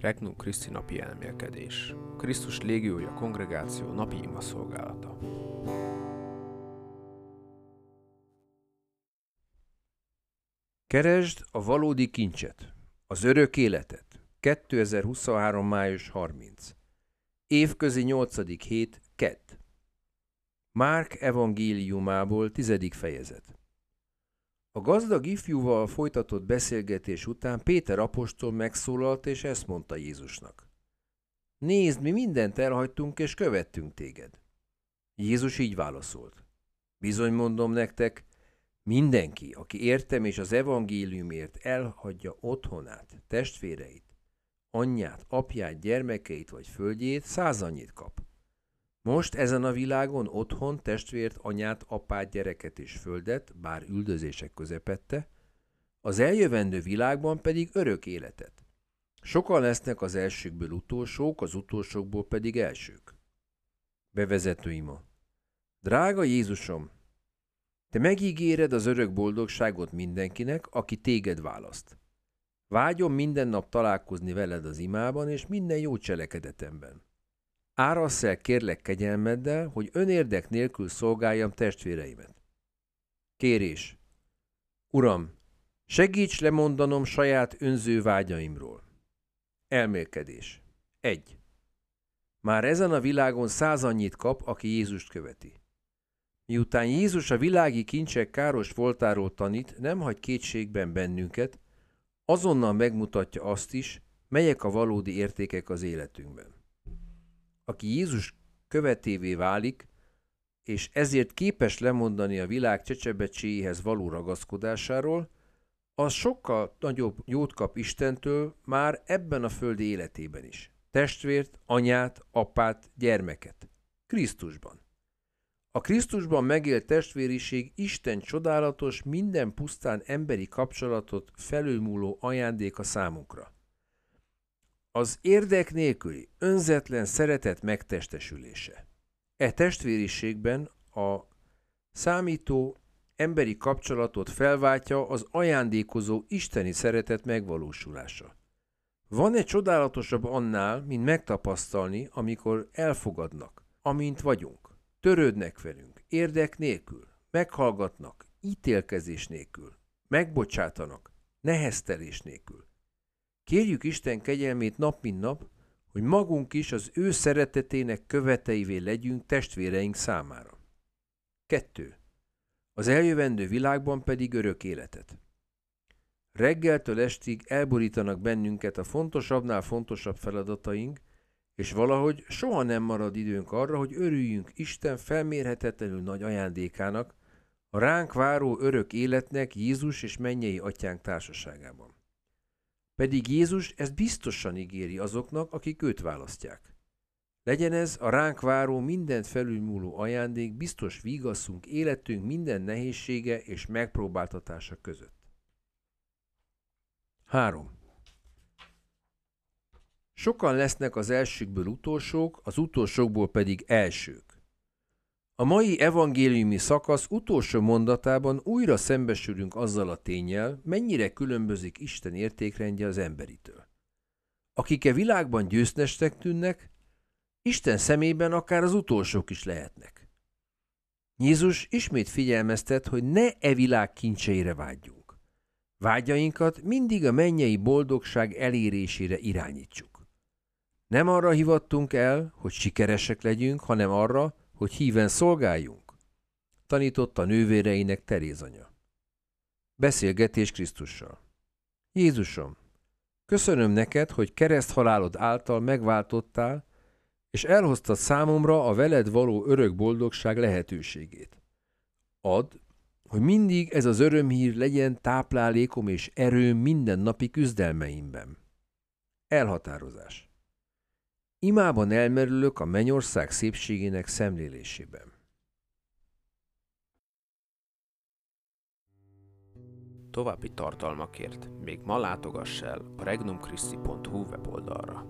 Regnum Christi napi elmélkedés. Krisztus légiója kongregáció napi ima szolgálata. Keresd a valódi kincset, az örök életet. 2023. május 30. Évközi 8. hét, kedd. Márk evangéliumából 10. fejezet. A gazdag ifjúval folytatott beszélgetés után Péter apostol megszólalt, és ezt mondta Jézusnak. Nézd, mi mindent elhagytunk, és követtünk téged. Jézus így válaszolt. Bizony mondom nektek, mindenki, aki értem és az evangéliumért elhagyja otthonát, testvéreit, anyját, apját, gyermekeit vagy földjét, százannyit kap. Most ezen a világon otthon testvért, anyát, apát, gyereket és földet, bár üldözések közepette, az eljövendő világban pedig örök életet. Sokan lesznek az elsőkből utolsók, az utolsókból pedig elsők. Bevezető ima. Drága Jézusom, te megígéred az örök boldogságot mindenkinek, aki téged választ. Vágyom minden nap találkozni veled az imában és minden jó cselekedetemben. Árasz el kérlek kegyelmeddel, hogy önérdek nélkül szolgáljam testvéreimet. Kérés. Uram, segíts lemondanom saját önző vágyaimról. Elmélkedés. 1. Már ezen a világon száz annyit kap, aki Jézust követi. Miután Jézus a világi kincsek káros voltáról tanít, nem hagy kétségben bennünket, azonnal megmutatja azt is, melyek a valódi értékek az életünkben aki Jézus követévé válik, és ezért képes lemondani a világ csecsebecséjéhez való ragaszkodásáról, az sokkal nagyobb jót kap Istentől már ebben a földi életében is. Testvért, anyát, apát, gyermeket. Krisztusban. A Krisztusban megélt testvériség Isten csodálatos, minden pusztán emberi kapcsolatot felülmúló ajándéka számunkra. Az érdek nélküli, önzetlen szeretet megtestesülése. E testvériségben a számító emberi kapcsolatot felváltja az ajándékozó isteni szeretet megvalósulása. Van-e csodálatosabb annál, mint megtapasztalni, amikor elfogadnak, amint vagyunk, törődnek velünk, érdek nélkül, meghallgatnak, ítélkezés nélkül, megbocsátanak, neheztelés nélkül. Kérjük Isten kegyelmét nap mint nap, hogy magunk is az ő szeretetének követeivé legyünk testvéreink számára. 2. Az eljövendő világban pedig örök életet. Reggeltől estig elborítanak bennünket a fontosabbnál fontosabb feladataink, és valahogy soha nem marad időnk arra, hogy örüljünk Isten felmérhetetlenül nagy ajándékának, a ránk váró örök életnek Jézus és mennyei atyánk társaságában. Pedig Jézus ezt biztosan ígéri azoknak, akik őt választják. Legyen ez a ránk váró mindent felülmúló ajándék, biztos vigaszunk életünk minden nehézsége és megpróbáltatása között. 3. Sokan lesznek az elsőkből utolsók, az utolsókból pedig elsők. A mai evangéliumi szakasz utolsó mondatában újra szembesülünk azzal a tényel, mennyire különbözik Isten értékrendje az emberitől. Akik e világban győztesnek tűnnek, Isten szemében akár az utolsók is lehetnek. Jézus ismét figyelmeztet, hogy ne e világ kincseire vágyjunk. Vágyainkat mindig a mennyei boldogság elérésére irányítsuk. Nem arra hivattunk el, hogy sikeresek legyünk, hanem arra, hogy híven szolgáljunk, tanította nővéreinek Terézanya. Beszélgetés Krisztussal. Jézusom, köszönöm neked, hogy kereszthalálod által megváltottál, és elhoztad számomra a veled való örök boldogság lehetőségét. Add, hogy mindig ez az örömhír legyen táplálékom és erőm mindennapi küzdelmeimben. Elhatározás. Imában elmerülök a mennyország szépségének szemlélésében. További tartalmakért még ma látogass el a regnumchristi.hu weboldalra.